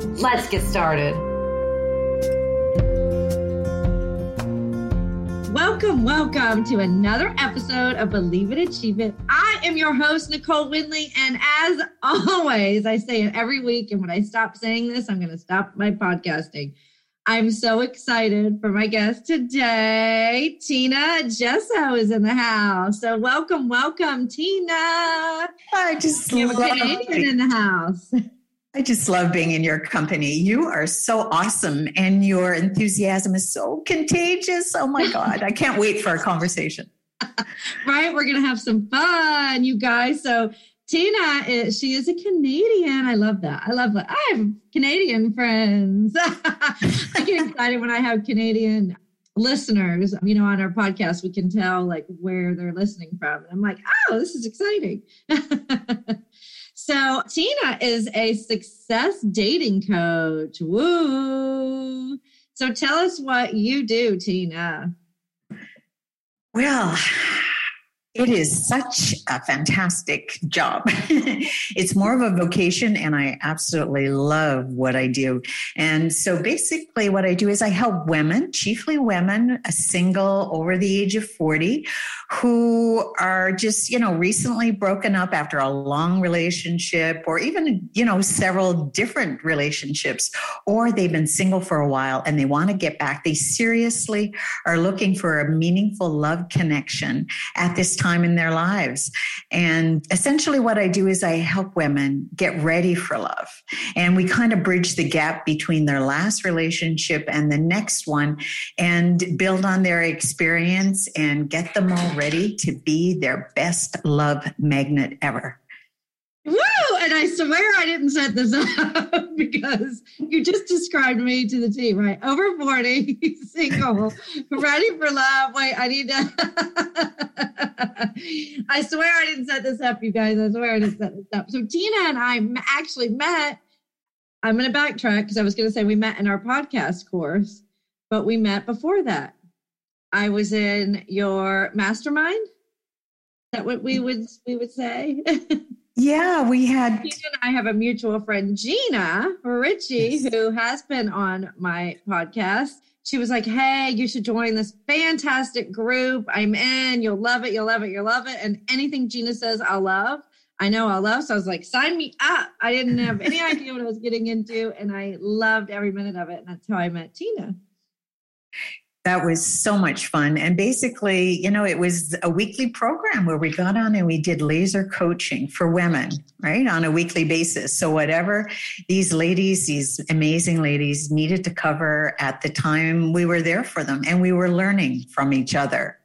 Let's get started. Welcome, welcome to another episode of Believe It, Achieve It. I am your host, Nicole Winley. And as always, I say it every week. And when I stop saying this, I'm going to stop my podcasting. I'm so excited for my guest today. Tina Gesso is in the house. So welcome, welcome, Tina. I just you have a Canadian in the house. I just love being in your company. You are so awesome and your enthusiasm is so contagious. Oh my God. I can't wait for our conversation. right. We're going to have some fun, you guys. So, Tina, is, she is a Canadian. I love that. I love that. I have Canadian friends. I get excited when I have Canadian listeners. You know, on our podcast, we can tell like where they're listening from. And I'm like, oh, this is exciting. So Tina is a success dating coach. Woo. So tell us what you do, Tina. Well, it is such a fantastic job. it's more of a vocation, and I absolutely love what I do. And so, basically, what I do is I help women, chiefly women, a single over the age of 40, who are just, you know, recently broken up after a long relationship or even, you know, several different relationships, or they've been single for a while and they want to get back. They seriously are looking for a meaningful love connection at this time in their lives. And essentially, what I do is I help women get ready for love. And we kind of bridge the gap between their last relationship and the next one and build on their experience and get them all ready to be their best love magnet ever. Woo! And I swear I didn't set this up because you just described me to the T, right? Over 40, single, ready for love. Wait, I need to. I swear I didn't set this up, you guys. I swear I didn't set this up. So Tina and I actually met. I'm going to backtrack because I was going to say we met in our podcast course, but we met before that. I was in your mastermind. Is that what we mm-hmm. would we would say? Yeah, we had. And I have a mutual friend, Gina Ritchie, yes. who has been on my podcast. She was like, Hey, you should join this fantastic group. I'm in. You'll love it. You'll love it. You'll love it. And anything Gina says, I'll love. I know I'll love. So I was like, Sign me up. I didn't have any idea what I was getting into. And I loved every minute of it. And that's how I met Tina that was so much fun. And basically, you know, it was a weekly program where we got on and we did laser coaching for women, right, on a weekly basis. So, whatever these ladies, these amazing ladies needed to cover at the time, we were there for them and we were learning from each other,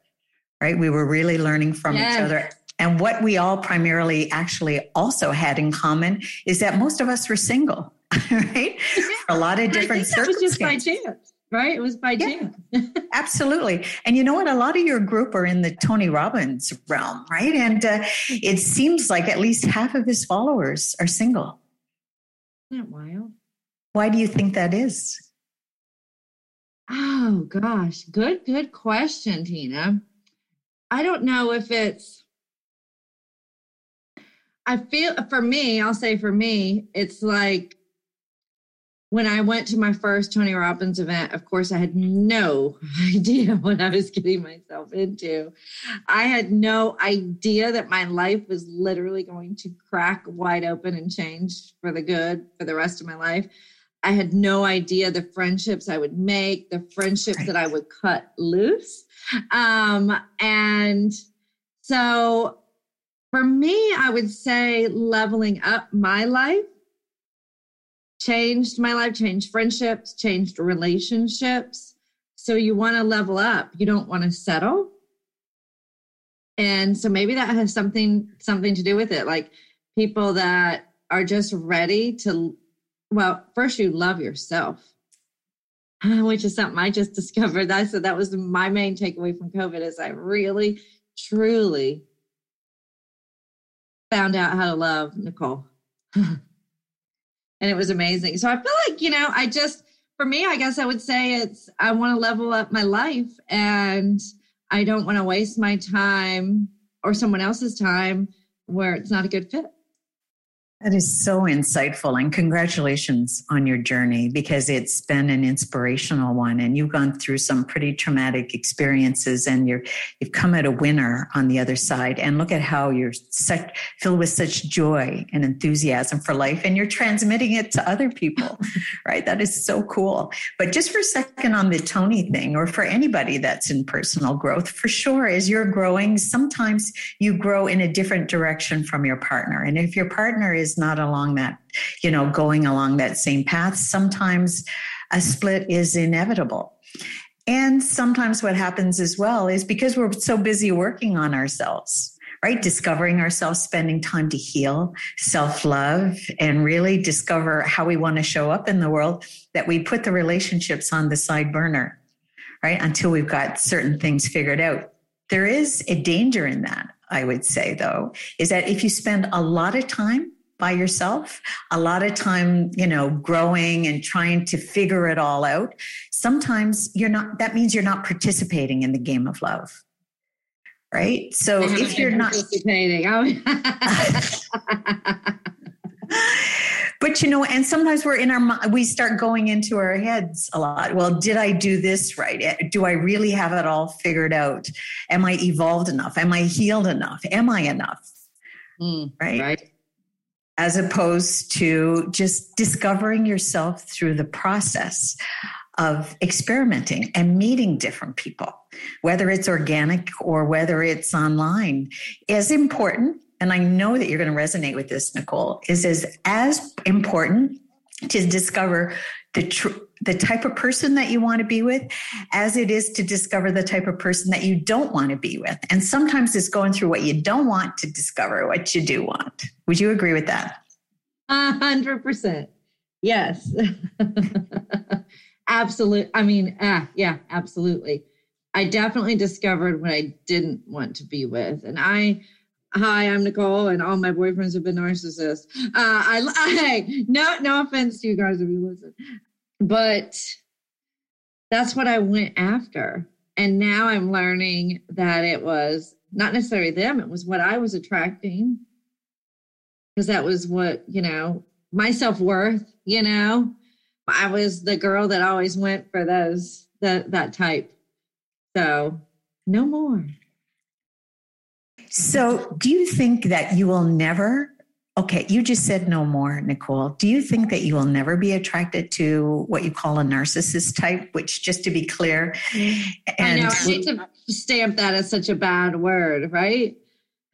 right? We were really learning from yes. each other. And what we all primarily actually also had in common is that most of us were single, right? Yeah. For a lot of different circumstances. That was just by chance right? It was by yeah, absolutely. And you know what? A lot of your group are in the Tony Robbins realm, right? And uh, it seems like at least half of his followers are single. Isn't that wild? Why do you think that is? Oh, gosh. Good, good question, Tina. I don't know if it's, I feel for me, I'll say for me, it's like when I went to my first Tony Robbins event, of course, I had no idea what I was getting myself into. I had no idea that my life was literally going to crack wide open and change for the good for the rest of my life. I had no idea the friendships I would make, the friendships right. that I would cut loose. Um, and so for me, I would say leveling up my life changed my life, changed friendships, changed relationships. So you want to level up. You don't want to settle. And so maybe that has something something to do with it. Like people that are just ready to well, first you love yourself. Which is something I just discovered. That so that was my main takeaway from COVID is I really, truly found out how to love Nicole. and it was amazing. So I feel like, you know, I just, for me, I guess I would say it's, I want to level up my life and I don't want to waste my time or someone else's time where it's not a good fit. That is so insightful and congratulations on your journey because it's been an inspirational one and you've gone through some pretty traumatic experiences and you're you've come out a winner on the other side. And look at how you're such, filled with such joy and enthusiasm for life and you're transmitting it to other people right? That is so cool. But just for a second on the Tony thing or for anybody that's in personal growth for sure as you're growing sometimes you grow in a different direction from your partner. And if your partner is not along that, you know, going along that same path, sometimes a split is inevitable. And sometimes what happens as well is because we're so busy working on ourselves, right? Discovering ourselves, spending time to heal, self love, and really discover how we want to show up in the world, that we put the relationships on the side burner, right? Until we've got certain things figured out. There is a danger in that, I would say, though, is that if you spend a lot of time by yourself. A lot of time you know growing and trying to figure it all out. Sometimes you're not that means you're not participating in the game of love right? So if you're not participating. But you know and sometimes we're in our we start going into our heads a lot. Well did i do this right? Eh, do i really have it all figured out? Am i evolved enough? Am i healed enough? Am i enough? Mm, right? Right as opposed to just discovering yourself through the process of experimenting and meeting different people, whether it's organic or whether it's online, is important. And I know that you're going to resonate with this, Nicole, is as, as important to discover the tr- the type of person that you want to be with as it is to discover the type of person that you don't want to be with. And sometimes it's going through what you don't want to discover what you do want. Would you agree with that? A hundred percent. Yes. Absolutely. I mean, ah, yeah, absolutely. I definitely discovered what I didn't want to be with. And I, hi, I'm Nicole, and all my boyfriends have been narcissists. Uh, I, I, no, no offense to you guys if you listen, but that's what I went after. And now I'm learning that it was not necessarily them, it was what I was attracting. Because that was what, you know, my self worth, you know, I was the girl that always went for those, that, that type. So no more. So, do you think that you will never Okay, you just said no more, Nicole. Do you think that you will never be attracted to what you call a narcissist type? Which, just to be clear, and I know I hate to stamp that as such a bad word, right?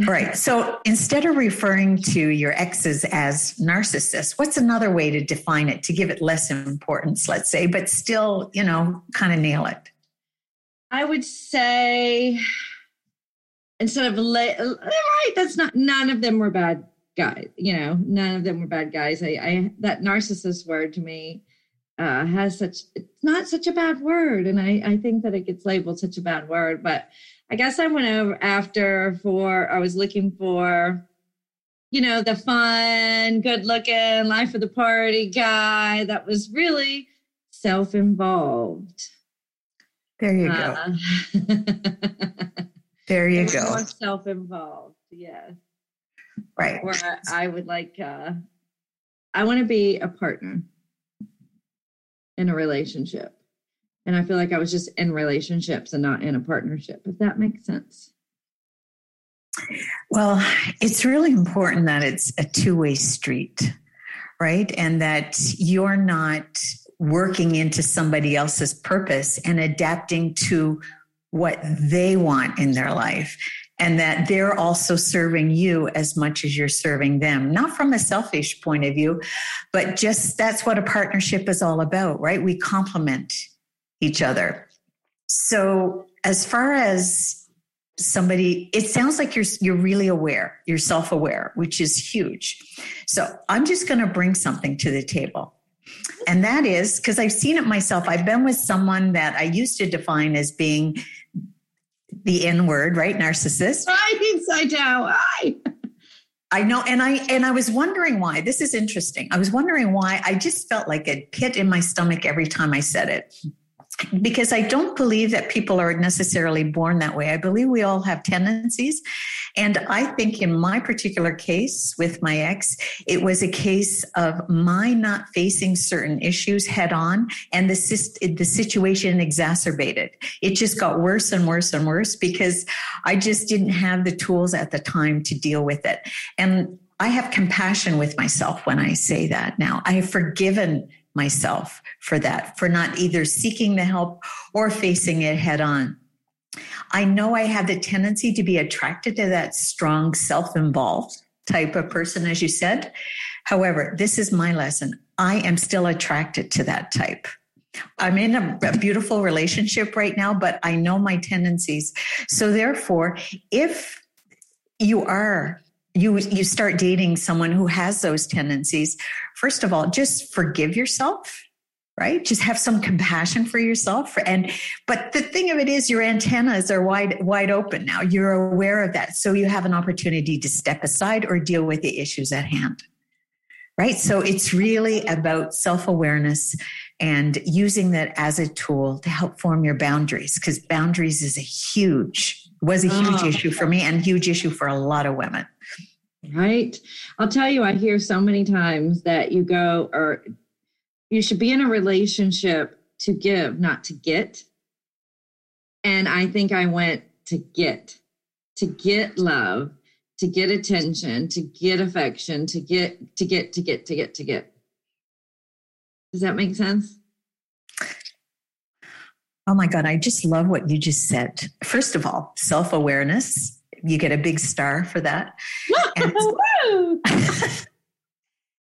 Right. So instead of referring to your exes as narcissists, what's another way to define it to give it less importance, let's say, but still, you know, kind of nail it? I would say instead of right, that's not none of them were bad guys you know none of them were bad guys. I, I that narcissist word to me uh, has such it's not such a bad word. And I, I think that it gets labeled such a bad word. But i guess i went over after for i was looking for you know the fun good looking life of the party guy that was really self-involved. There you uh, go there you go. self-involved yes Right. Or I would like, uh, I want to be a partner in a relationship. And I feel like I was just in relationships and not in a partnership, if that makes sense. Well, it's really important that it's a two way street, right? And that you're not working into somebody else's purpose and adapting to what they want in their life and that they're also serving you as much as you're serving them. Not from a selfish point of view but just that's what a partnership is all about right? We complement each other. So as far as somebody it sounds like you're you're really aware you're self-aware which is huge. So i'm just going to bring something to the table. And that is because i've seen it myself. I've been with someone that i used to define as being the N word, right? Narcissist. Right, I know. I. I know, and I and I was wondering why. This is interesting. I was wondering why I just felt like a pit in my stomach every time I said it because I don't believe that people are necessarily born that way. I believe we all have tendencies. And I think in my particular case with my ex, it was a case of my not facing certain issues head on and the, the situation exacerbated. It just got worse and worse and worse because I just didn't have the tools at the time to deal with it. And I have compassion with myself when I say that now. I have forgiven myself for that, for not either seeking the help or facing it head on. I know I have the tendency to be attracted to that strong, self involved type of person, as you said. However, this is my lesson. I am still attracted to that type. I'm in a, a, beautiful relationship right now, but I know my tendencies. So therefore, if you are you you start dating someone who has those tendencies first of all just forgive yourself right? Just have some compassion for yourself. And but the thing of it is your antennas are wide wide open now. You're aware of that. So you have an opportunity to step aside or deal with the issues at hand right? So it's really about self-awareness and using that as a tool to help form your boundaries because boundaries is a huge was a huge oh. issue for me and huge issue for a lot of women right i'll tell you i hear so many times that you go or you should be in a relationship to give not to get and i think i went to get to get love to get attention to get affection to get to get to get to get to get does that make sense Oh my God, I just love what you just said. First of all, self awareness. You get a big star for that. And,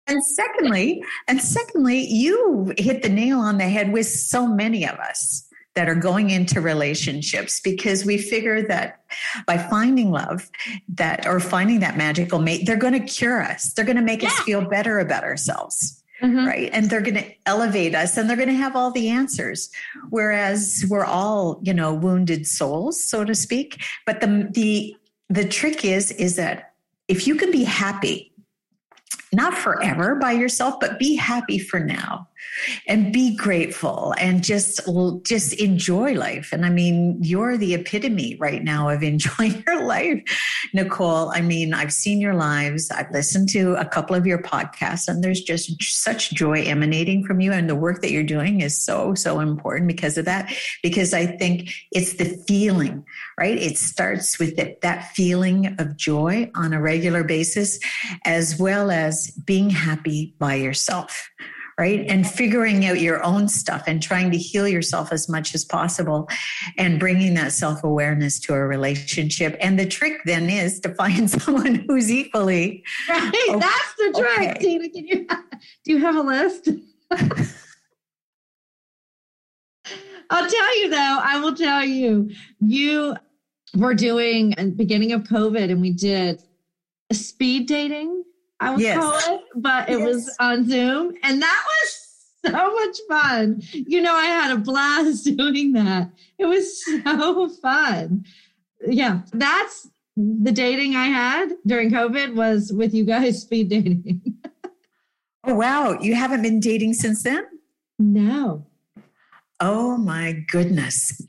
and secondly, and secondly, you hit the nail on the head with so many of us that are going into relationships because we figure that by finding love that or finding that magical mate they're going to cure us they're going to make yeah. us feel better about ourselves Mm-hmm. Right. And they're going to elevate us and they're going to have all the answers. Whereas we're all, you know, wounded souls, so to speak. But the, the, the trick is, is that if you can be happy not forever by yourself, but be happy for now and be grateful and just just enjoy life. And I mean, you're the epitome right now of enjoying your life, Nicole. I mean, I've seen your lives. I've listened to a couple of your podcasts, and there's just such joy emanating from you. And the work that you're doing is so so important because of that. Because I think it's the feeling, right? It starts with it, that feeling of joy on a regular basis, as well as being happy by yourself right? And figuring out your own stuff and trying to heal yourself as much as possible and bringing that self awareness to a relationship. And the trick then is to find someone who's equally. Right. Okay. That's the trick. Okay. Tina, can you, do you have a list? I'll tell you though, I will tell you, you were doing at the beginning of COVID and we did speed dating I would yes. call it, but it yes. was on Zoom. And that was so much fun. You know, I had a blast doing that. It was so fun. Yeah, that's the dating I had during COVID was with you guys speed dating. oh, wow. You haven't been dating since then? No. Oh, my goodness.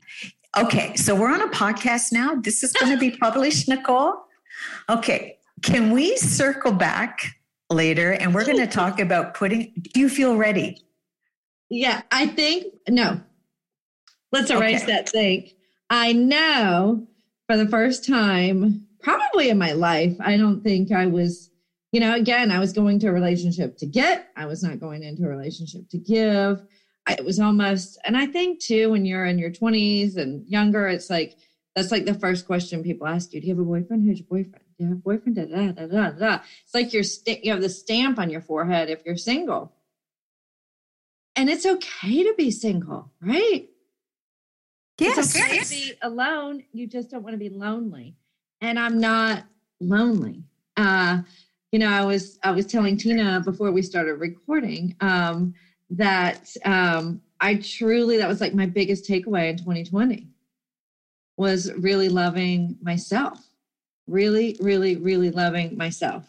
Okay, so we're on a podcast now. This is going to be published, Nicole. Okay, can we circle back later and we're going to talk about putting, do you feel ready? Yeah, I think, no. Let's erase okay. that think. I know for the first time, probably in my life, I don't think I was you know, again, I was going to a relationship to get, I was not going into a relationship to give. I, it was almost, and I think too, when you're in your 20s and younger, it's like, that's like the first question people ask you. Do you have a boyfriend? Who's your boyfriend? Do you have a boyfriend? Da, da, da, da, da. It's like you're st- you have the stamp on your forehead if you're single. And it's okay to be single, right? Yes. It's okay yes. to be alone. You just don't want to be lonely. And I'm not lonely. Uh, you know, I was I was telling Tina before we started recording um, that um, I truly that was like my biggest takeaway in 2020 was really loving myself, really, really, really loving myself.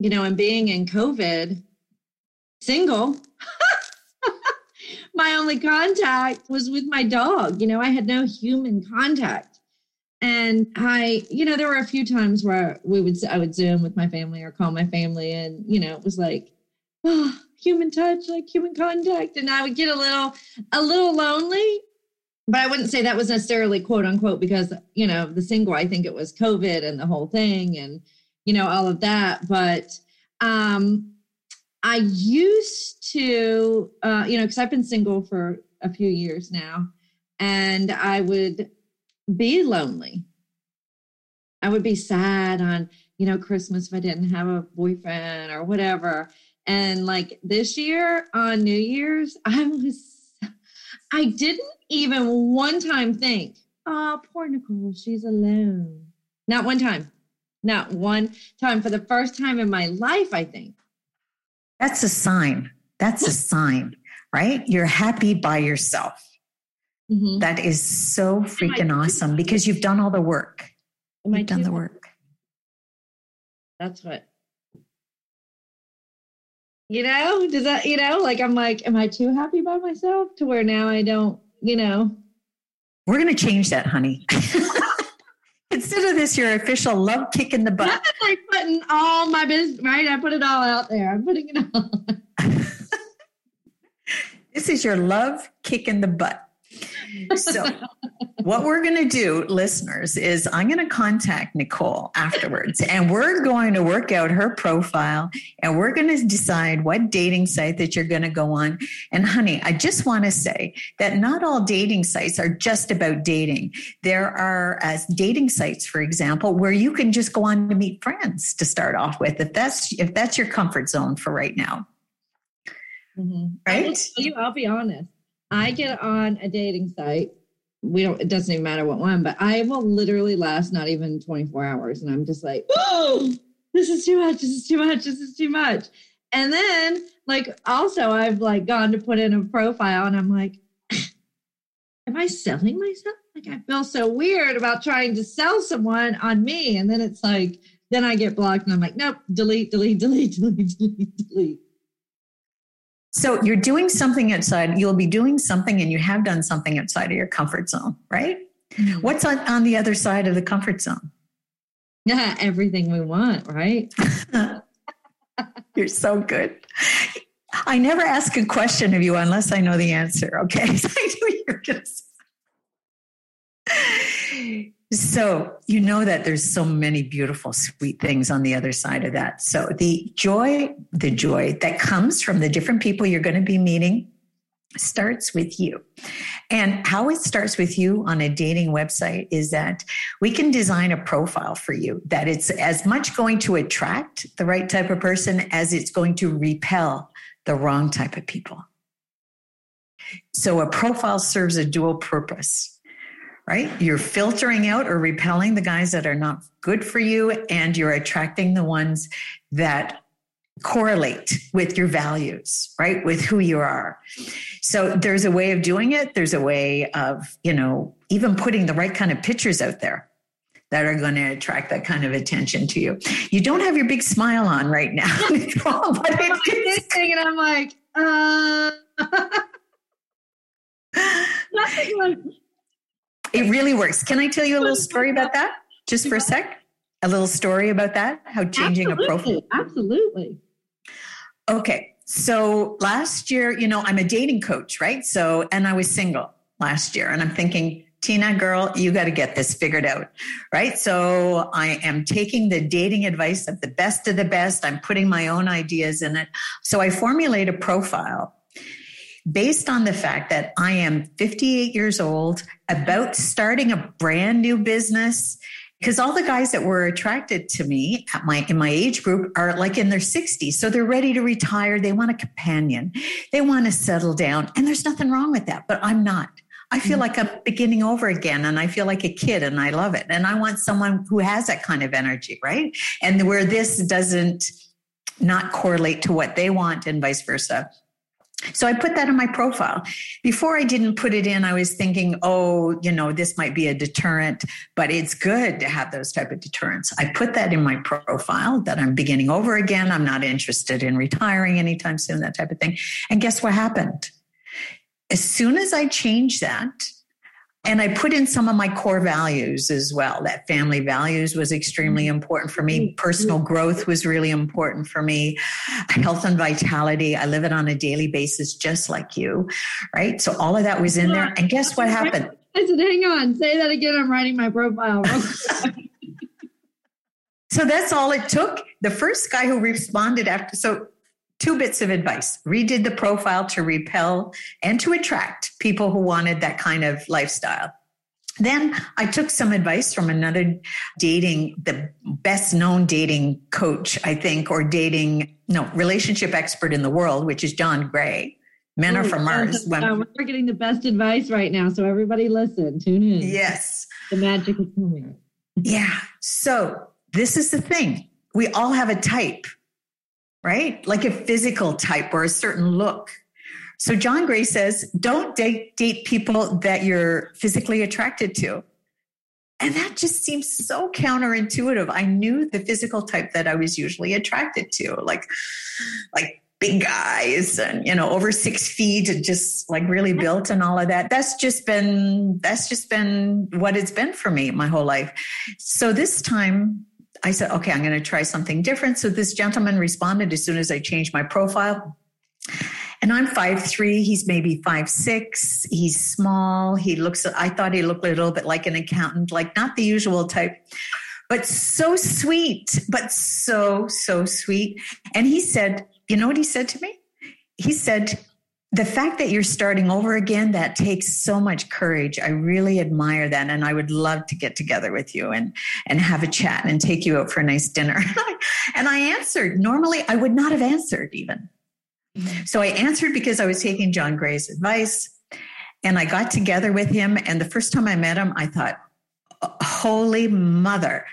You know, and being in COVID, single. my only contact was with my dog. You know, I had no human contact and i you know there were a few times where we would i would zoom with my family or call my family and you know it was like oh human touch like human contact and i would get a little a little lonely but i wouldn't say that was necessarily quote unquote because you know the single i think it was covid and the whole thing and you know all of that but um i used to uh you know because i've been single for a few years now and i would be lonely. I would be sad on, you know, Christmas if I didn't have a boyfriend or whatever. And like this year on New Year's, I was, I didn't even one time think, oh, poor Nicole, she's alone. Not one time. Not one time. For the first time in my life, I think. That's a sign. That's a sign, right? You're happy by yourself. Mm-hmm. That is so freaking awesome because you've done all the work. Am you've done the work. That's what. You know, does that, you know, like I'm like, am I too happy by myself to where now I don't, you know? We're going to change that, honey. Of this, your official love kick in the butt. That's like putting all my business, right? I put it all out there. I'm putting it all. this is your love kick in the butt so what we're going to do listeners is i'm going to contact nicole afterwards and we're going to work out her profile and we're going to decide what dating site that you're going to go on. And honey i just want to say that not all dating sites are just about dating. There are as dating sites for example where you can just go on to meet friends to start off with if that's if that's your comfort zone for right now. Mm-hmm. right? You i'll be honest I get on a dating site. We don't, it doesn't even matter what one, but I will literally last not even 24 hours. And I'm just like, oh, this is too much. This is too much. This is too much. And then, like, also, I've like gone to put in a profile and I'm like, am I selling myself? Like, I feel so weird about trying to sell someone on me. And then it's like, then I get blocked and I'm like, nope, delete, delete, delete, delete, delete, delete. So you're doing something outside, you'll be doing something and you have done something outside of your comfort zone, right? Mm-hmm. What's on, on the other side of the comfort zone? Yeah, everything we want, right? you're so good. I never ask a question of you unless I know the answer. Okay. So you know that there's so many beautiful, sweet things on the other side of that. So the joy, the joy that comes from the different people you're going to be meeting starts with you. And how it starts with you on a dating website is that we can design a profile for you that it's as much going to attract the right type of person as it's going to repel the wrong type of people. So a profile serves a dual purpose right? You're filtering out or repelling the guys that are not good for you, and you're attracting the ones that correlate with your values, right? With who you are. So there's a way of doing it. There's a way of, you know, even putting the right kind of pictures out there that are going to attract that kind of attention to you. You don't have your big smile on right now, it's and I'm like, uh, nothing it really works. Can I tell you a little story about that just for a sec? A little story about that, how changing absolutely, a profile. Absolutely. Okay. So last year, you know, I'm a dating coach, right? So, and I was single last year, and I'm thinking, Tina, girl, you got to get this figured out. Right. So I am taking the dating advice of the best of the best. I'm putting my own ideas in it. So I formulate a profile based on the fact that I am 58 years old, about starting a brand new business. Because all the guys that were attracted to me at my in my age group are like in their 60s. So they're ready to retire. They want a companion. They want to settle down. And there's nothing wrong with that. But I'm not. I feel mm-hmm. like I'm beginning over again and I feel like a kid and I love it. And I want someone who has that kind of energy, right? And where this doesn't not correlate to what they want and vice versa. So I put that in my profile. Before I didn't put it in, I was thinking, oh, you know, this might be a deterrent, but it's good to have those type of deterrents. I put that in my profile that I'm beginning over again. I'm not interested in retiring anytime soon, that type of thing. And guess what happened? As soon as I changed that, and I put in some of my core values as well. That family values was extremely mm-hmm. important for me. Mm-hmm. Personal growth was really important for me. Health and vitality. I live it on a daily basis, just like you, right? So all of that was in there. And guess what happened? I said, hang on, say that again. I'm writing my profile. so that's all it took. The first guy who responded after, so two bits of advice redid the profile to repel and to attract people who wanted that kind of lifestyle. Then I took some advice from another dating, the best known dating coach, I think, or dating, no, relationship expert in the world, which is John Gray. Men Ooh, are oh, from Mars. Women. Uh, we're getting the best advice right now. So everybody listen, tune in. Yes. The magic is coming. yeah. So this is the thing. We all have a type right? Like a physical type or a certain look. So John Gray says, don't date, date people that you're physically attracted to. And that just seems so counterintuitive. I knew the physical type that I was usually attracted to, like, like big guys and you know over six feet and just like really built and all of that that's just been that's just been what it's been for me my whole life so this time I said, okay, I'm going to try something different. So this gentleman responded as soon as I changed my profile. And I'm five three. He's maybe five six. He's small. He looks. I thought he looked a little bit like an accountant, like not the usual type, but so sweet. But so so sweet. And he said, you know what he said to me? He said, the fact that you're starting over again that takes so much courage. I really admire that and i would love to get together with you and and have a chat and take you out for a nice dinner. And i answered normally i would not have answered even. Mm-hmm. so i answered because i was taking john gray's advice and i got together with him and the first time i met him i thought holy mother.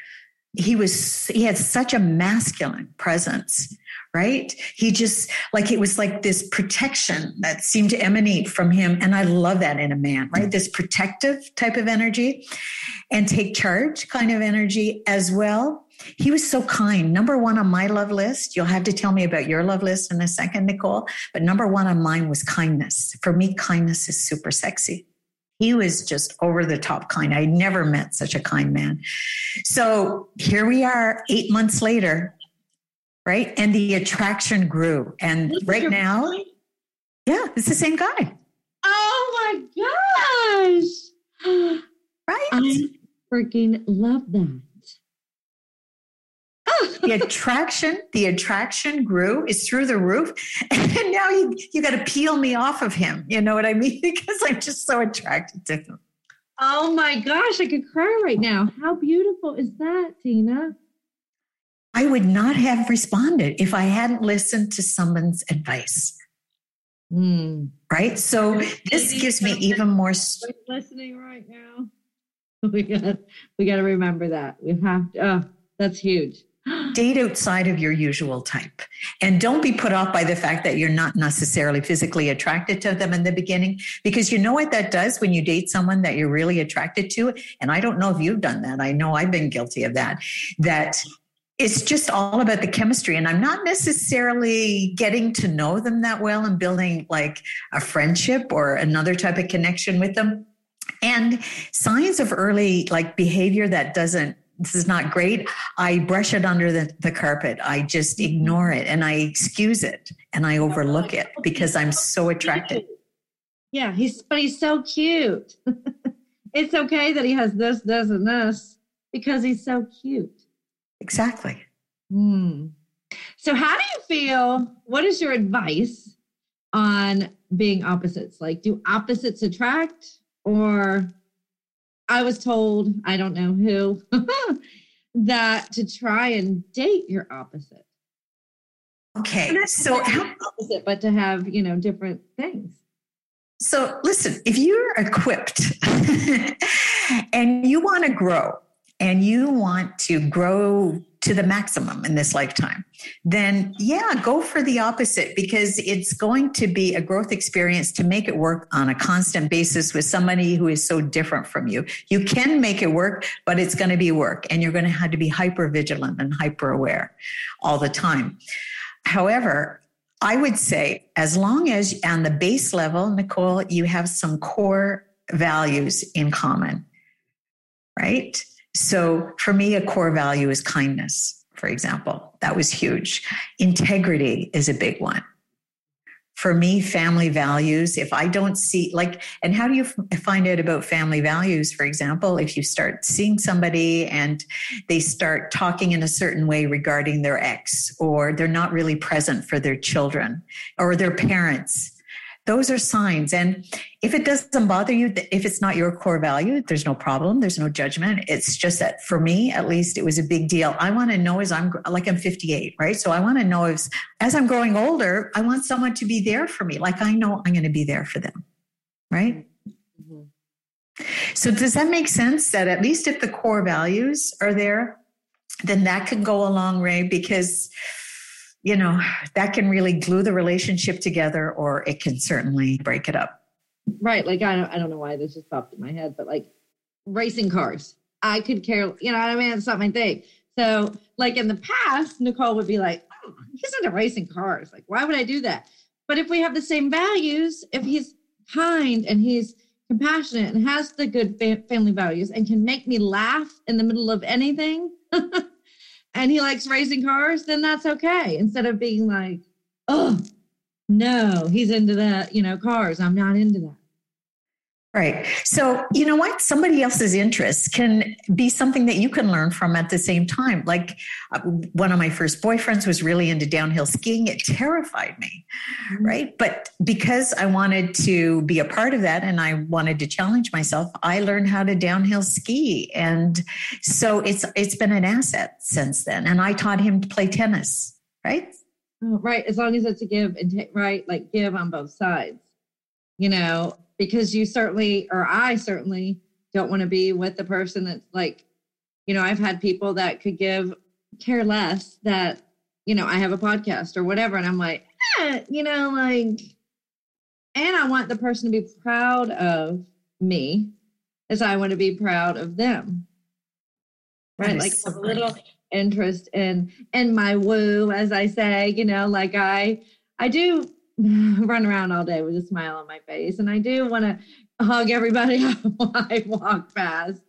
He was he had such a masculine presence right? He just like it was like this protection that seemed to emanate from him. And I love that in a man, right? This protective type of energy and take charge kind of energy as well. He was so kind. Number one on my love list, you'll have to tell me about your love list in a second, Nicole. But number one on mine was kindness. For me, kindness is super sexy. He was just over the top kind. I never met such a kind man. So here we are, eight months later, right? And the attraction grew. And right now, point? yeah, it's the same guy. Oh my gosh. right? I freaking love that. the attraction, the attraction grew, is through the roof. And now you you got to peel me off of him. You know what I mean? Because I'm just so attracted to him. Oh my gosh, I could cry right now. How beautiful is that, Tina? I would not have responded if I hadn't listened to someone's advice. Mm. Right. So this gives me even more. St- listening right now. We got we got to remember that we have. To, oh, that's huge. Date outside of your usual type, and don't be put off by the fact that you're not necessarily physically attracted to them in the beginning, because you know what that does when you date someone that you're really attracted to. And I don't know if you've done that. I know I've been guilty of that. That it's just all about the chemistry. And i'm not necessarily getting to know them that well and building like a friendship or another type of connection with them. And signs of early like behavior that doesn't this is not great i brush it under the, the carpet. I just ignore it and i excuse it and i overlook it because i'm so attracted. Yeah he's but he's so cute. It's okay that he has this, this, and this because he's so cute. Exactly. Hmm. So, how do you feel? What is your advice on being opposites? Like, do opposites attract? Or I was told, I don't know who, that to try and date your opposite. Okay. So, how, opposite, but to have, you know, different things. So, listen, if you're equipped and you want to grow and you want to grow to the maximum in this lifetime, then yeah, go for the opposite because it's going to be a growth experience to make it work on a constant basis with somebody who is so different from you. You can make it work, but it's going to be work and you're going to have to be hyper vigilant and hyper aware all the time. However, I would say, as long as on the base level, Nicole, you have some core values in common, right? So for me, a core value is kindness, for example. That was huge. Integrity is a big one for me, family values, if I don't see, like, and how do you find out about family values? For example, if you start seeing somebody and they start talking in a certain way regarding their ex, or they're not really present for their children or their parents, those are signs. And if it doesn't bother you, if it's not your core value, there's no problem. There's no judgment. It's just that for me, at least, it was a big deal. I want to know as I'm like I'm 58, right? So I want to know if as I'm growing older, I want someone to be there for me. Like I know I'm going to be there for them, right? Mm-hmm. So does that make sense that at least if the core values are there, then that can go a long way because you know, that can really glue the relationship together or it can certainly break it up. Right. Like, I don't, I don't know why this just popped in my head, but like racing cars, I could care, you know I mean? It's not my thing. So, like in the past, Nicole would be like, oh, he's into racing cars. Like, why would I do that? But if we have the same values, if he's kind and he's compassionate and has the good family values and can make me laugh in the middle of anything, and he likes racing cars, then that's okay. Instead of being like, oh, no, he's into that, you know, cars. I'm not into that. Right. So, you know what? Somebody else's interests can be something that you can learn from at the same time. Like uh, one of my first boyfriends was really into downhill skiing. It terrified me. Mm-hmm. Right. But because I wanted to be a part of that and I wanted to challenge myself, I learned how to downhill ski. And so it's, it's been an asset since then. And I taught him to play tennis. Right. Oh, right. As long as it's a give and take, right. Like give on both sides, you know, because you certainly or I certainly don't want to be with the person that's like, you know, I've had people that could give care less that, you know, I have a podcast or whatever. And I'm like, eh, you know, like, and I want the person to be proud of me as I want to be proud of them. Right. Like so a little interest in in my woo, as I say, you know, like I I do run around all day with a smile on my face. And I do want to hug everybody I walk past.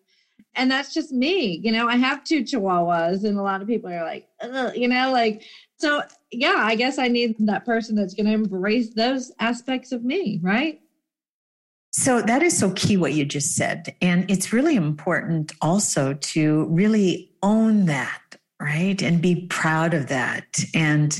And that's just me. You know, I have two chihuahuas, and a lot of people are like, you know, like, so yeah, I guess I need that person that's going to embrace those aspects of me, right? So that is so key what you just said. And it's really important also to really own that right? And be proud of that. And,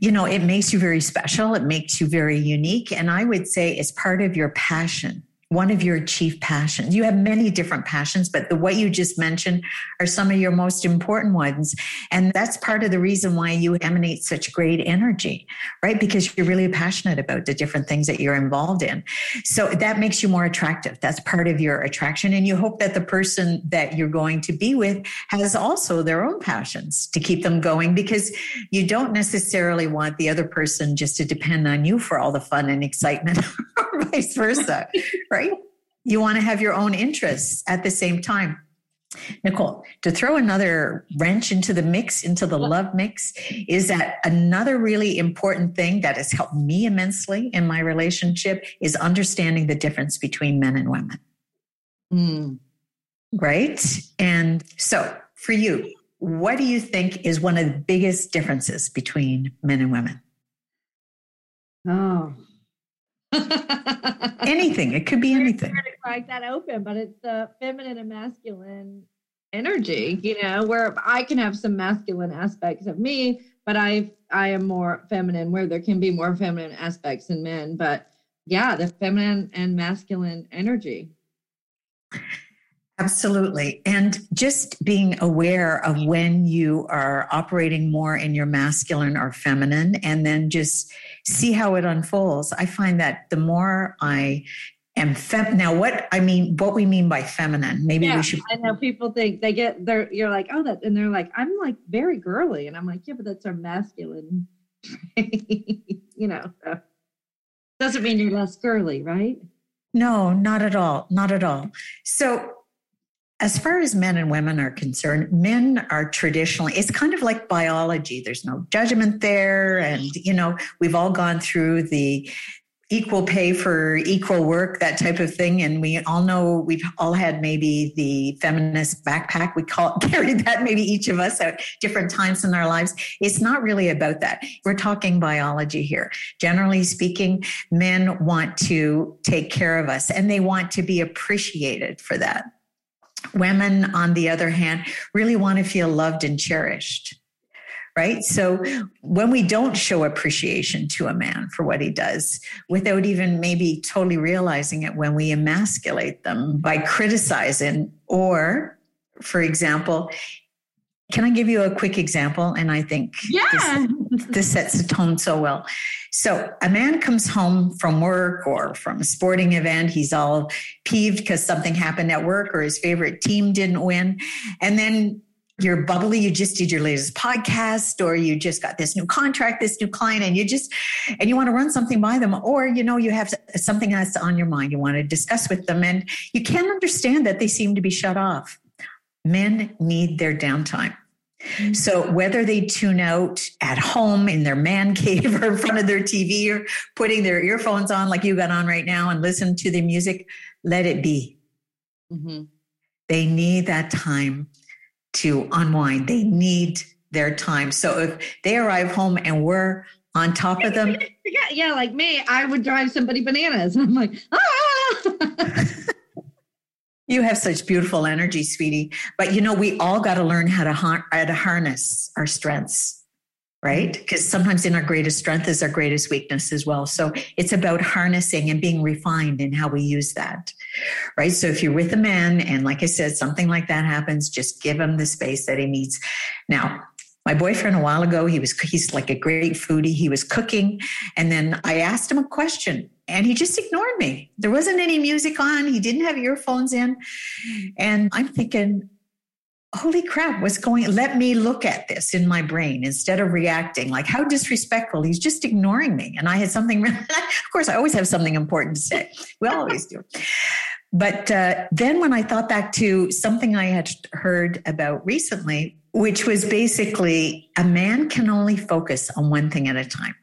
you know, it makes you very special. It makes you very unique. And I would say it's part of your passion one of your chief passions. You have many different passions, but the what you just mentioned are some of your most important ones. And that's part of the reason why you emanate such great energy, right? Because you're really passionate about the different things that you're involved in. So that makes you more attractive. That's part of your attraction. And you hope that the person that you're going to be with has also their own passions to keep them going because you don't necessarily want the other person just to depend on you for all the fun and excitement or vice versa, right? You want to have your own interests at the same time. Nicole, to throw another wrench into the mix, into the love mix, is that another really important thing that has helped me immensely in my relationship is understanding the difference between men and women. Mm. Right? And so for you, what do you think is one of the biggest differences between men and women? Oh, anything. It could be anything. Trying to crack that open, but it's the feminine and masculine energy, you know, where I can have some masculine aspects of me, but I I am more feminine where there can be more feminine aspects in men, but yeah, the feminine and masculine energy. Absolutely. And just being aware of when you are operating more in your masculine or feminine, and then just see how it unfolds. I find that the more I am fem now what I mean what we mean by feminine maybe yeah, we should I know people think they get they're you're like oh that and they're like I'm like very girly and I'm like yeah but that's our masculine you know so. doesn't mean you're less girly right no not at all not at all so as far as men and women are concerned, men are traditionally, it's kind of like biology. There's no judgment there. And, you know, we've all gone through the equal pay for equal work, that type of thing. And we all know we've all had maybe the feminist backpack. We call carried that maybe each of us at different times in our lives. It's not really about that. We're talking biology here. Generally speaking, men want to take care of us and they want to be appreciated for that. Women, on the other hand, really want to feel loved and cherished. Right. So when we don't show appreciation to a man for what he does, without even maybe totally realizing it, when we emasculate them by criticizing, or for example, can I give you a quick example? And I think yeah. this, this sets the tone so well. So a man comes home from work or from a sporting event. He's all peeved because something happened at work or his favorite team didn't win. And then you're bubbly, you just did your latest podcast, or you just got this new contract, this new client, and you just and you want to run something by them, or you know, you have something that's on your mind you want to discuss with them, and you can't understand that they seem to be shut off. Men need their downtime. Mm-hmm. So whether they tune out at home in their man cave or in front of their TV or putting their earphones on like you got on right now and listen to the music, let it be. Mm-hmm. They need that time to unwind. They need their time. So if they arrive home and we're on top of them. Yeah, yeah, like me, I would drive somebody bananas. I'm like, ah. You have such beautiful energy, sweetie. But you know, we all got to learn how to, har- how to harness our strengths, right? Because sometimes in our greatest strength is our greatest weakness as well. So it's about harnessing and being refined in how we use that, right? So if you're with a man and like I said, something like that happens, just give him the space that he needs. Now, my boyfriend a while ago, he was he's like a great foodie. He was cooking, and then I asked him a question and he just ignored me. There wasn't any music on. He didn't have earphones in. And I'm thinking, holy crap, what's going let me look at this in my brain instead of reacting like how disrespectful he's just ignoring me and i had something of course i always have something important to say we always do but uh, then when i thought back to something i had heard about recently which was basically a man can only focus on one thing at a time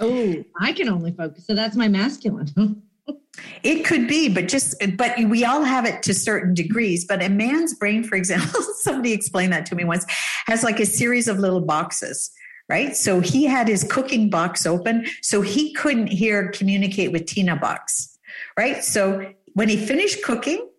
Oh, I can only focus. So that's my masculine. it could be, but just, but we all have it to certain degrees. But a man's brain, for example, somebody explained that to me once, has like a series of little boxes right? So he had his cooking box open, so he couldn't hear communicate with Tina box, right? So when he finished cooking,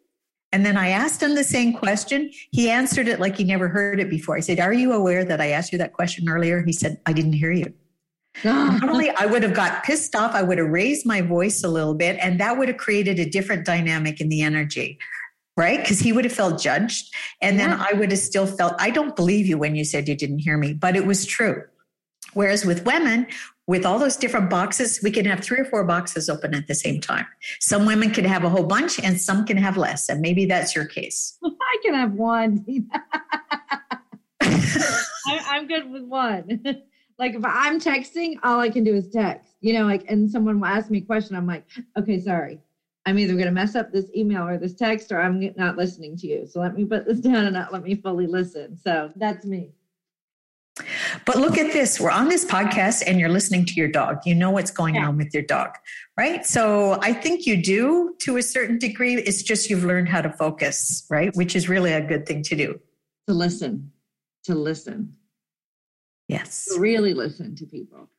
and then I asked him the same question, he answered it like he never heard it before. I said, Are you aware that I asked you that question earlier? He said, I didn't hear you. Normally, I would have got pissed off. I would have raised my voice a little bit, and that would have created a different dynamic in the energy, right? Because he would have felt judged. And yeah. then I would have still felt, I don't believe you when you said you didn't hear me, but it was true. Whereas with women, with all those different boxes, we can have three or four boxes open at the same time. Some women can have a whole bunch and some can have less. And maybe that's your case. I can have one. I'm good with one. like if I'm texting, all I can do is text, you know, like, and someone will ask me a question. I'm like, okay, sorry. I'm either going to mess up this email or this text, or I'm not listening to you. So let me put this down and not let me fully listen. So that's me. But look at this. We're on this podcast and you're listening to your dog. You know what's going yeah. on with your dog, right? So I think you do to a certain degree. It's just you've learned how to focus, right? Which is really a good thing to do. To listen, to listen. Yes. Really listen to people.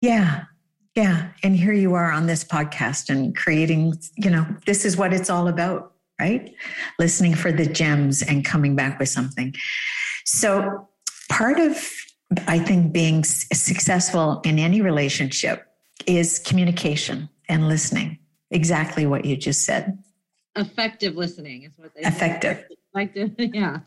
Yeah. Yeah. And here you are on this podcast and creating, you know, this is what it's all about, right? Listening for the gems and coming back with something. So, part of, I think, being successful in any relationship is communication and listening. Exactly what you just said. Effective listening is what they Effective. Effective. Yeah.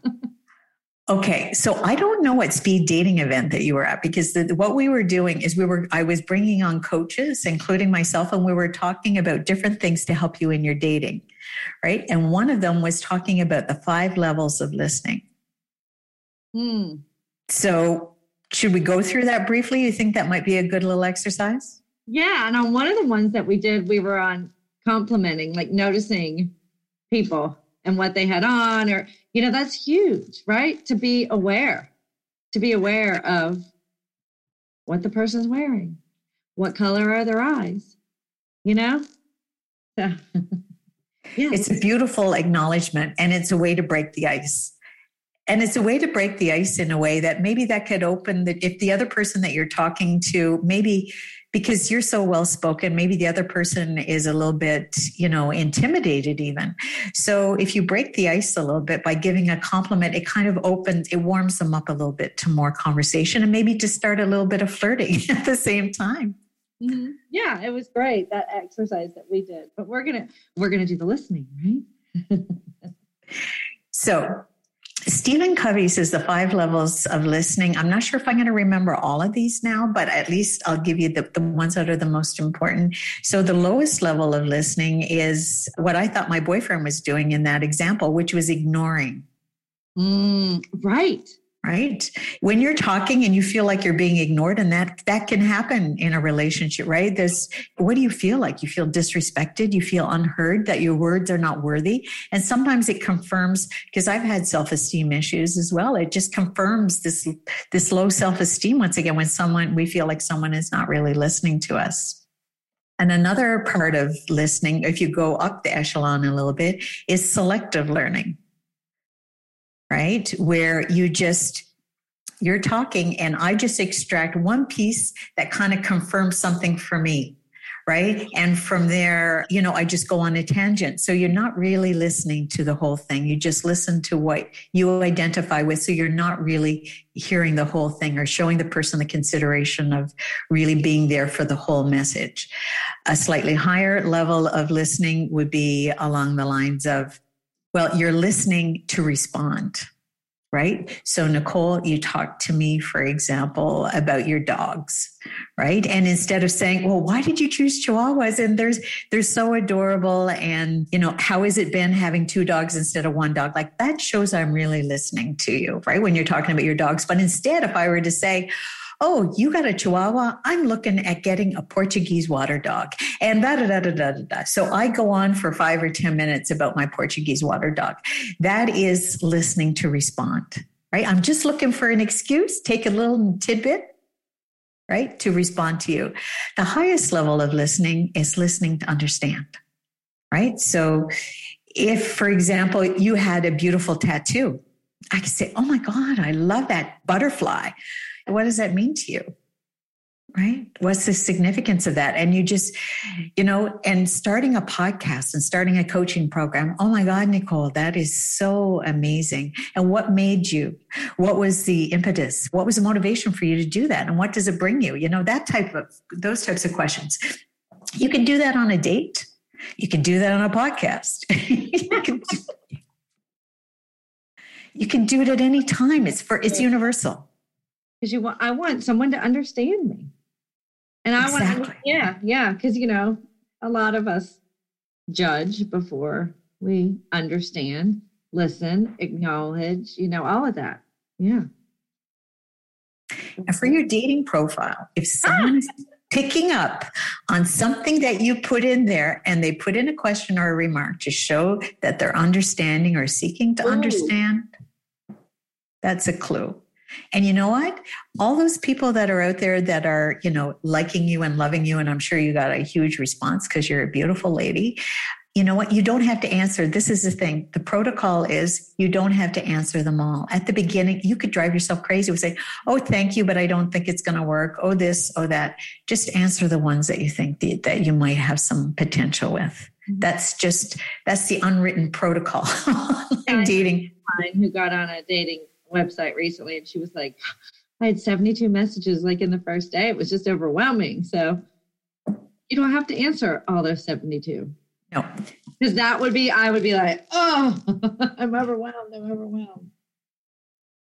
Okay, so I don't know what speed dating event that you were at because the, what we were doing is we were I was bringing on coaches, including myself, and we were talking about different things to help you in your dating, right? And one of them was talking about the five levels of listening. Hmm. So, should we go through that briefly? You think that might be a good little exercise? Yeah, and on one of the ones that we did, we were on complimenting, like noticing people and what they had on or you know that's huge right to be aware to be aware of what the person's wearing what color are their eyes you know yeah. it's a beautiful acknowledgement and it's a way to break the ice and it's a way to break the ice in a way that maybe that could open the if the other person that you're talking to maybe because you're so well spoken maybe the other person is a little bit you know intimidated even. So if you break the ice a little bit by giving a compliment it kind of opens it warms them up a little bit to more conversation and maybe to start a little bit of flirting at the same time. Mm-hmm. yeah it was great that exercise that we did. But we're gonna we're gonna do the listening right? So Stephen Covey says the five levels of listening. I'm not sure if I'm going to remember all of these now, but at least I'll give you the, the ones that are the most important. So the lowest level of listening is what I thought my boyfriend was doing in that example, which was ignoring. Mm, right right? When you're talking and you feel like you're being ignored and that that can happen in a relationship right? There's what do you feel like? You feel disrespected? You feel unheard that your words are not worthy? And sometimes it confirms because i've had self-esteem issues as well. It just confirms this this low self-esteem once again when someone we feel like someone is not really listening to us. And another part of listening if you go up the echelon a little bit is selective learning right? Where you just, you're talking and I just extract one piece that kind of confirms something for me. Right. And from there, you know, I just go on a tangent. So you're not really listening to the whole thing. You just listen to what you identify with. So you're not really hearing the whole thing or showing the person the consideration of really being there for the whole message. A slightly higher level of listening would be along the lines of well, you're listening to respond, right? So, Nicole, you talked to me, for example, about your dogs, right? And instead of saying, "Well, why did you choose Chihuahuas?" and there's they're so adorable, and you know, how has it been having two dogs instead of one dog? Like that shows I'm really listening to you, right? When you're talking about your dogs. But instead, if I were to say, oh, you got a Chihuahua? I'm looking at getting a Portuguese water dog. And da da da da da da. So I go on for five or 10 minutes about my Portuguese water dog. That is listening to respond, right? I'm just looking for an excuse, take a little tidbit, right, to respond to you. The highest level of listening is listening to understand, right? So if, for example, you had a beautiful tattoo, I could say, Oh my God, I love that butterfly. What does that mean to you? Right? What's the significance of that? And you just, you know, and starting a podcast and starting a coaching program. Oh my God, Nicole, that is so amazing. And what made you? What was the impetus? What was the motivation for you to do that? And what does it bring you? You know, that type of, those types of questions. You can do that on a date. You can do that on a podcast. you, can do, you can do it at any time. It's for, it's universal because you want I want someone to understand me. And I exactly. want yeah, yeah, because you know, a lot of us judge before we understand, listen, acknowledge, you know, all of that. Yeah. And for your dating profile, if ah! someone's picking up on something that you put in there and they put in a question or a remark to show that they're understanding or seeking to Ooh. understand, that's a clue. And you know what? All those people that are out there that are, you know, liking you and loving you, and I'm sure you got a huge response because you're a beautiful lady. you know what? You don't have to answer. This is the thing. The protocol is you don't have to answer them all. At the beginning, you could drive yourself crazy with say, Oh, thank you, but I don't think it's going to work. Oh, this, oh, that. Just answer the ones that you think that you might have some potential with. Mm-hmm. That's just, that's the unwritten protocol in dating. Who got on a dating website recently and she was like, I had 72 messages like in the first day. It was just overwhelming. So you don't have to answer all those 72. No. Because that would be, I would be like, oh, I'm overwhelmed. I'm overwhelmed.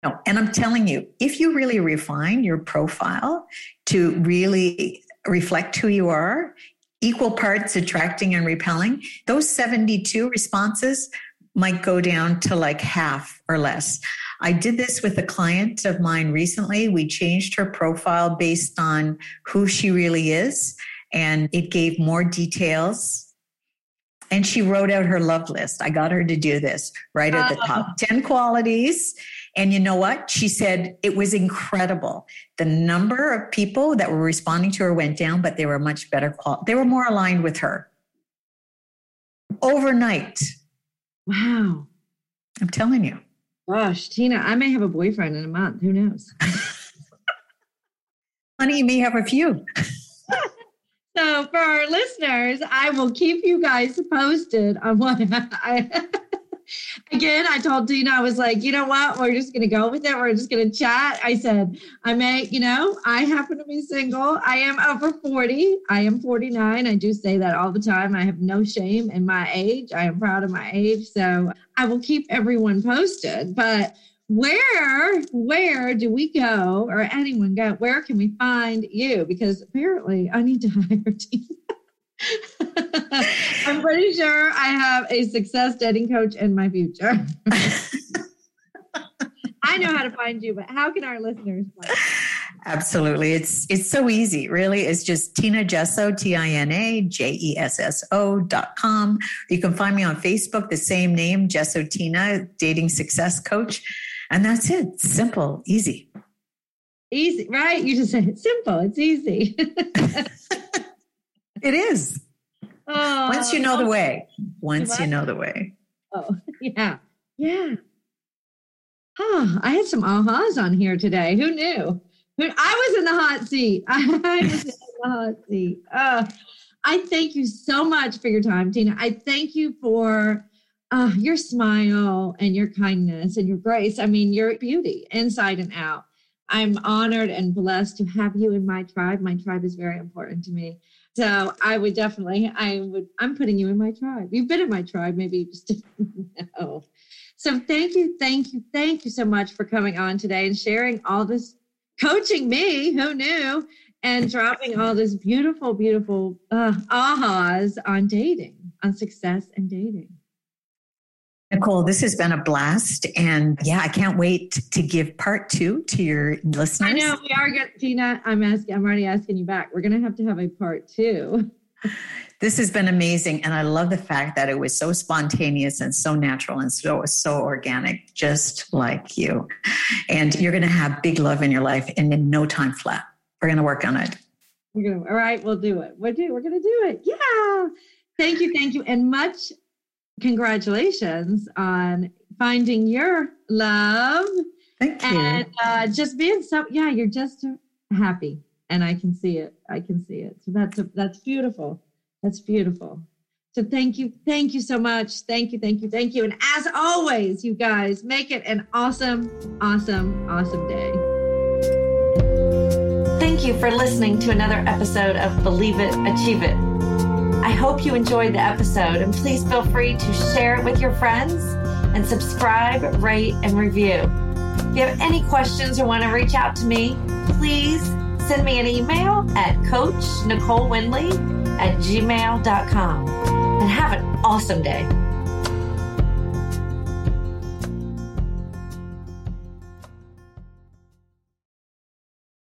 No. And I'm telling you, if you really refine your profile to really reflect who you are, equal parts attracting and repelling, those 72 responses might go down to like half or less. I did this with a client of mine recently. We changed her profile based on who she really is, and it gave more details and she wrote out her love list. I got her to do this right at the ah. top oh. 10 qualities. And you know what? She said it was incredible. The number of people that were responding to her went down, but they were much better quality. They were more aligned with her overnight. Wow. I'm telling you. Gosh, Tina, I may have a boyfriend in a month. Who knows? Honey, you may have a few. So for our listeners, I will keep you guys posted on what I again I told Tina, I was like, you know what, we're just gonna go with it. We're just gonna chat. I said, I may, you know, I happen to be single. I am over 40. I am 49. I do say that all the time. I have no shame in my age. I am proud of my age. So I will keep everyone posted. But where where do we go or anyone go where can we find you because apparently i need to hire a team i'm pretty sure i have a success dating coach in my future i know how to find you but how can our listeners find you? Absolutely. It's it's so easy, really. It's just Tina Jesso, T-I-N-A-J-E-S-S-O dot com. You can find me on Facebook, the same name, Jesso Tina, dating success coach. And that's it. Simple, easy. Easy, right? You just said it's simple, it's easy. it is. Oh, Once you know the way. Once you know the way. Oh, yeah. Yeah. Oh, I had some ahas on here today. Who knew? I was in the hot seat. I was in the hot seat. Oh, I thank you so much for your time, Tina. I thank you for uh, your smile and your kindness and your grace. I mean, your beauty inside and out. I'm honored and blessed to have you in my tribe. My tribe is very important to me. So I would definitely, I would, I'm putting you in my tribe. You've been in my tribe, maybe you just didn't know. So thank you, thank you, thank you so much for coming on today and sharing all this, coaching me, who knew, and dropping all this beautiful, beautiful uh, ahas on dating, on success and dating. Nicole, this has been a blast. And yeah, I can't wait to give part two to your listeners. I know we are good, Tina. I'm asking, I'm already asking you back. We're going to have to have a part two. This has been amazing. And I love the fact that it was so spontaneous and so natural and so, so organic, just like you. And you're going to have big love in your life and in no time flat. We're going to work on it. We're gonna, all right, we'll do it. We'll do, we're going to do it. Yeah. Thank you. Thank you. And much congratulations on finding your love. Thank you. And uh, just being so, yeah, you're just happy. And I can see it. I can see it. So that's a, that's beautiful. That's beautiful. So thank you. Thank you so much. Thank you. Thank you. Thank you. And as always, you guys make it an awesome, awesome, awesome day. Thank you for listening to another episode of Believe It, Achieve It. I hope you enjoyed the episode and please feel free to share it with your friends and subscribe, rate, and review. If you have any questions or want to reach out to me, please send me an email at Coach Nicole Winley at gmail.com and have an awesome day.